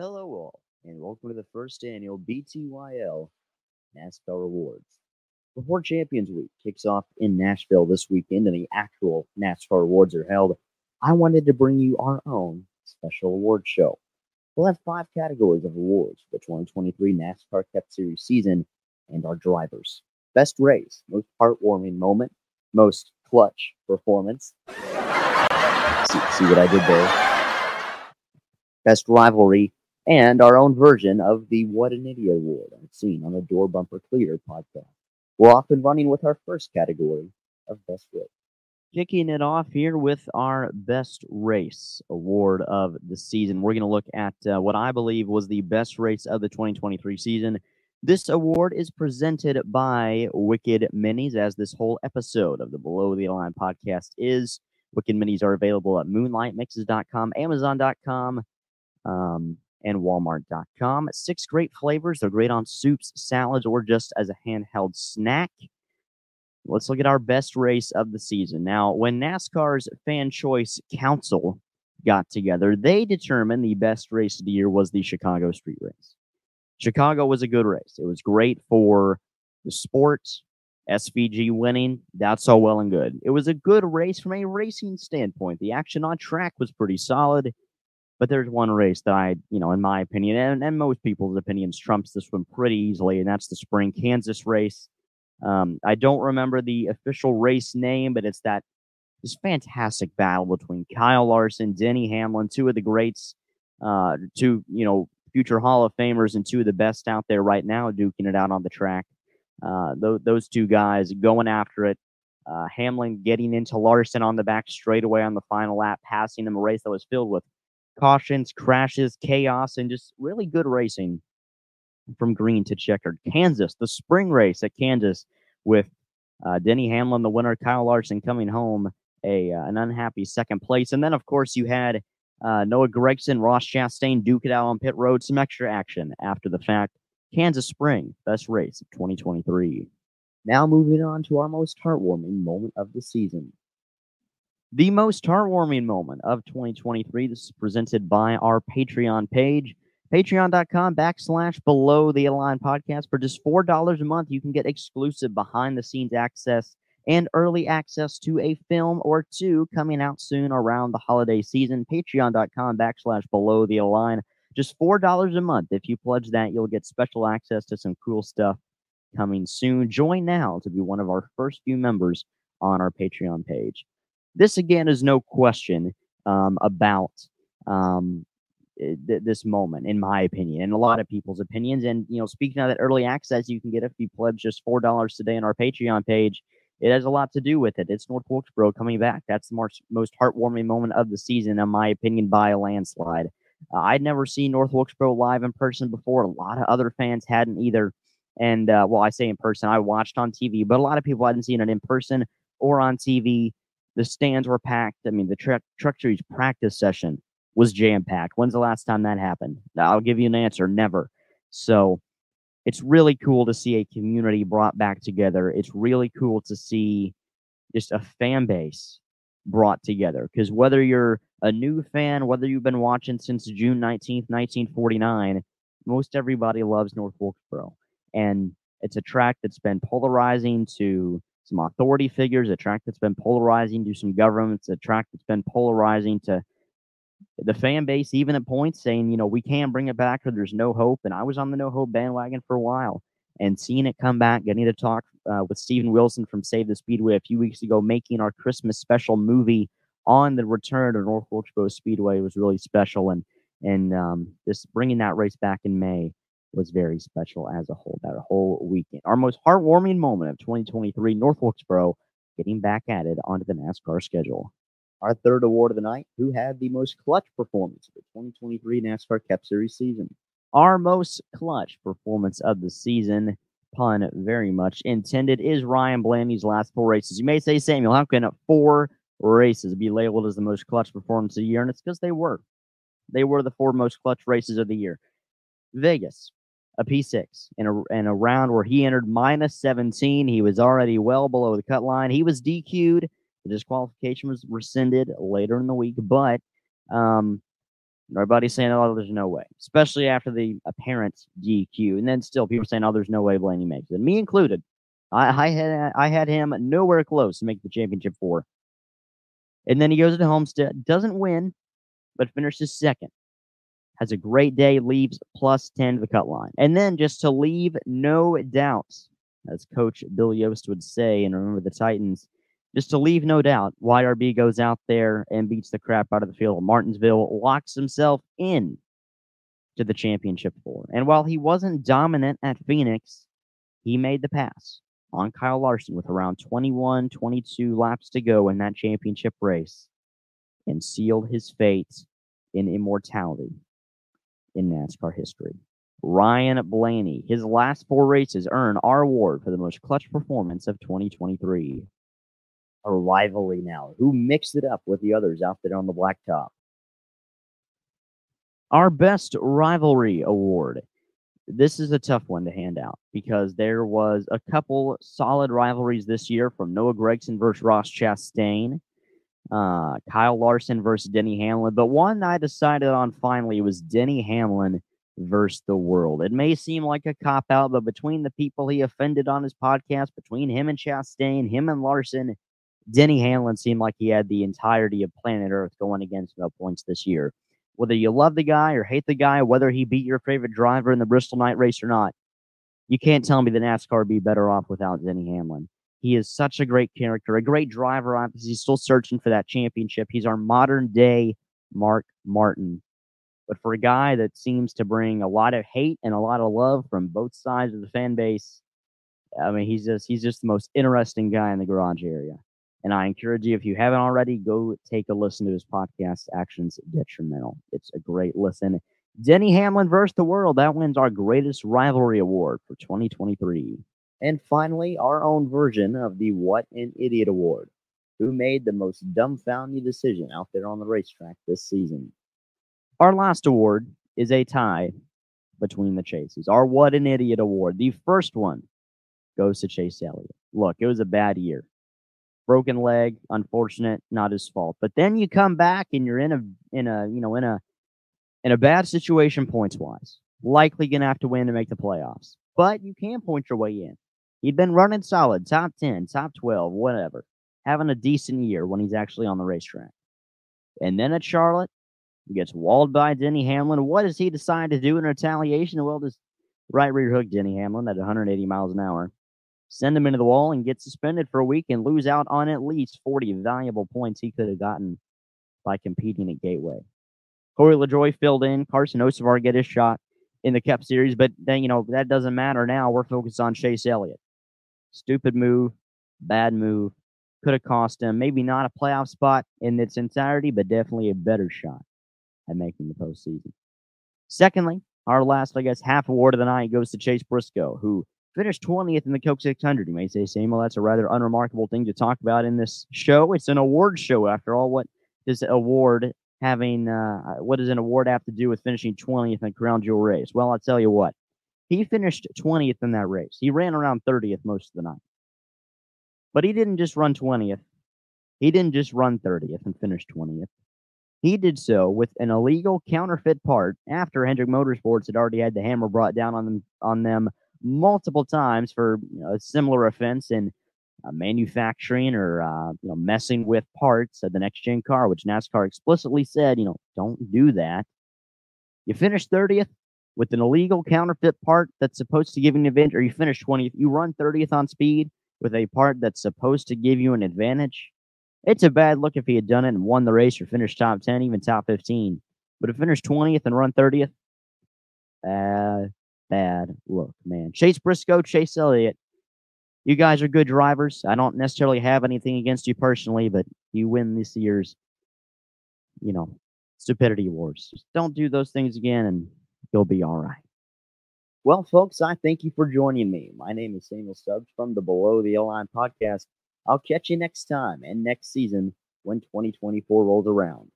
Hello, all, and welcome to the first annual BTYL NASCAR Awards. Before Champions Week kicks off in Nashville this weekend and the actual NASCAR Awards are held, I wanted to bring you our own special award show. We'll have five categories of awards for the 2023 NASCAR Cup Series season and our drivers. Best race, most heartwarming moment, most clutch performance. See, see what I did there? Best rivalry, and our own version of the What an Idiot Award I've seen on the Door Bumper Cleaner podcast. We're off and running with our first category of Best Race. Kicking it off here with our Best Race Award of the season. We're going to look at uh, what I believe was the best race of the 2023 season. This award is presented by Wicked Minis, as this whole episode of the Below the Line podcast is. Wicked Minis are available at moonlightmixes.com, amazon.com, um, and walmart.com. Six great flavors. They're great on soups, salads, or just as a handheld snack. Let's look at our best race of the season. Now, when NASCAR's Fan Choice Council got together, they determined the best race of the year was the Chicago Street Race. Chicago was a good race. It was great for the sport. SVG winning, that's all well and good. It was a good race from a racing standpoint. The action on track was pretty solid. But there's one race that I, you know, in my opinion, and, and most people's opinions, trumps this one pretty easily, and that's the Spring Kansas race. Um, I don't remember the official race name, but it's that this fantastic battle between Kyle Larson, Denny Hamlin, two of the greats, uh, two you know future Hall of Famers, and two of the best out there right now, duking it out on the track. Uh, th- those two guys going after it. Uh, Hamlin getting into Larson on the back straightaway on the final lap, passing him a race that was filled with cautions, crashes, chaos, and just really good racing from green to checkered. Kansas, the spring race at Kansas with uh, Denny Hamlin, the winner, Kyle Larson coming home a uh, an unhappy second place, and then of course you had uh, Noah Gragson, Ross Chastain duke it out on pit road. Some extra action after the fact. Kansas Spring, best race of 2023. Now moving on to our most heartwarming moment of the season. The most heartwarming moment of 2023. This is presented by our Patreon page, patreon.com backslash below the line podcast. For just $4 a month, you can get exclusive behind the scenes access and early access to a film or two coming out soon around the holiday season. Patreon.com backslash below the line. Just $4 a month. If you pledge that, you'll get special access to some cool stuff coming soon. Join now to be one of our first few members on our Patreon page. This again is no question um, about um, th- this moment, in my opinion, and a lot of people's opinions. And you know, speaking of that early access, you can get if you pledge just four dollars today on our Patreon page. It has a lot to do with it. It's North Wilkesboro coming back. That's the most, most heartwarming moment of the season, in my opinion, by a landslide. Uh, I'd never seen North Wilkesboro live in person before. A lot of other fans hadn't either. And uh, well, I say in person, I watched on TV, but a lot of people hadn't seen it in person or on TV. The stands were packed. I mean, the truck truck series practice session was jam packed. When's the last time that happened? I'll give you an answer. Never. So it's really cool to see a community brought back together. It's really cool to see just a fan base brought together. Because whether you're a new fan, whether you've been watching since June 19th, 1949, most everybody loves North Wilkesboro. And it's a track that's been polarizing to some authority figures, a track that's been polarizing to some governments, a track that's been polarizing to the fan base, even at points saying, you know, we can't bring it back or there's no hope. And I was on the no hope bandwagon for a while and seeing it come back, getting to talk uh, with Steven Wilson from Save the Speedway a few weeks ago, making our Christmas special movie on the return to North Wilkesboro Speedway was really special. And and um, just bringing that race back in May was very special as a whole, that whole weekend. Our most heartwarming moment of 2023, North Wilkesboro getting back at it onto the NASCAR schedule. Our third award of the night, who had the most clutch performance of the 2023 NASCAR Cup Series season? Our most clutch performance of the season, pun very much intended, is Ryan Blaney's last four races. You may say, Samuel, how can four races be labeled as the most clutch performance of the year? And it's because they were. They were the four most clutch races of the year. Vegas, a P6 in a, in a round where he entered minus 17. He was already well below the cut line. He was DQ'd. The disqualification was rescinded later in the week, but um, Everybody's saying, oh, there's no way, especially after the apparent DQ. And then still people saying, oh, there's no way Blaney makes it. Me included. I, I had I had him nowhere close to make the championship four. And then he goes to Homestead, doesn't win, but finishes second. Has a great day, leaves plus 10 to the cut line. And then just to leave no doubts, as Coach Bill Yoast would say, and remember the Titans, just to leave no doubt, YRB goes out there and beats the crap out of the field. Martinsville locks himself in to the championship four. And while he wasn't dominant at Phoenix, he made the pass on Kyle Larson with around 21, 22 laps to go in that championship race and sealed his fate in immortality in NASCAR history. Ryan Blaney, his last four races earn our award for the most clutch performance of 2023. A rivalry now. Who mixed it up with the others out there on the blacktop? Our best rivalry award this is a tough one to hand out because there was a couple solid rivalries this year from Noah Gragson versus Ross Chastain, uh, Kyle Larson versus Denny Hamlin. But one I decided on finally was Denny Hamlin versus the world. It may seem like a cop out, but between the people he offended on his podcast, between him and Chastain, him and Larson, Denny Hamlin seemed like he had the entirety of planet Earth going against no points this year whether you love the guy or hate the guy, whether he beat your favorite driver in the Bristol night race or not, you can't tell me the NASCAR would be better off without Denny Hamlin. He is such a great character, a great driver. Obviously, he's still searching for that championship. He's our modern day Mark Martin. But for a guy that seems to bring a lot of hate and a lot of love from both sides of the fan base, I mean, he's just he's just the most interesting guy in the garage area. And I encourage you, if you haven't already, go take a listen to his podcast, Actions Detrimental. It's a great listen. Denny Hamlin versus the world. That wins our greatest rivalry award for 2023. And finally, our own version of the What an Idiot Award. Who made the most dumbfounding decision out there on the racetrack this season? Our last award is a tie between the chases. Our What an Idiot Award. The first one goes to Chase Elliott. Look, it was a bad year broken leg, unfortunate, not his fault. But then you come back and you're in a in a you know in a in a bad situation points wise. Likely gonna have to win to make the playoffs, but you can point your way in. He'd been running solid, top ten, top twelve, whatever, having a decent year when he's actually on the racetrack. And then at Charlotte, he gets walled by Denny Hamlin. What does he decide to do in retaliation? Well, just right rear hook Denny Hamlin at 180 miles an hour send him into the wall and get suspended for a week and lose out on at least 40 valuable points he could have gotten by competing at Gateway. Corey LaJoie filled in. Carson Hocevar get his shot in the Cup Series, but then, you know, that doesn't matter now. We're focused on Chase Elliott. Stupid move, bad move. Could have cost him maybe not a playoff spot in its entirety, but definitely a better shot at making the postseason. Secondly, our last, I guess, half award of the night goes to Chase Briscoe, who Finished 20th in the Coke 600. You may say, Samuel, that's a rather unremarkable thing to talk about in this show. It's an award show, after all. What does award having, uh, what does an award have to do with finishing 20th in a crown jewel race? Well, I'll tell you what. He finished 20th in that race. He ran around 30th most of the night. But he didn't just run 20th. He didn't just run 30th and finish 20th. He did so with an illegal counterfeit part after Hendrick Motorsports had already had the hammer brought down on them on them multiple times for you know, a similar offense in uh, manufacturing or uh, you know messing with parts of the next gen car, which NASCAR explicitly said, you know, don't do that. You finish 30th with an illegal counterfeit part that's supposed to give you an advantage, or you finish 20th. You run 30th on speed with a part that's supposed to give you an advantage. It's a bad look if he had done it and won the race or finished top 10, even top 15. But to finish 20th and run 30th, uh, bad look, man. Chase Briscoe, Chase Elliott, you guys are good drivers. I don't necessarily have anything against you personally, but you win this year's, you know, stupidity wars. Just don't do those things again and you'll be all right. Well, folks, I thank you for joining me. My name is Samuel Stubbs from the Below the Line podcast. I'll catch you next time and next season when 2024 rolls around.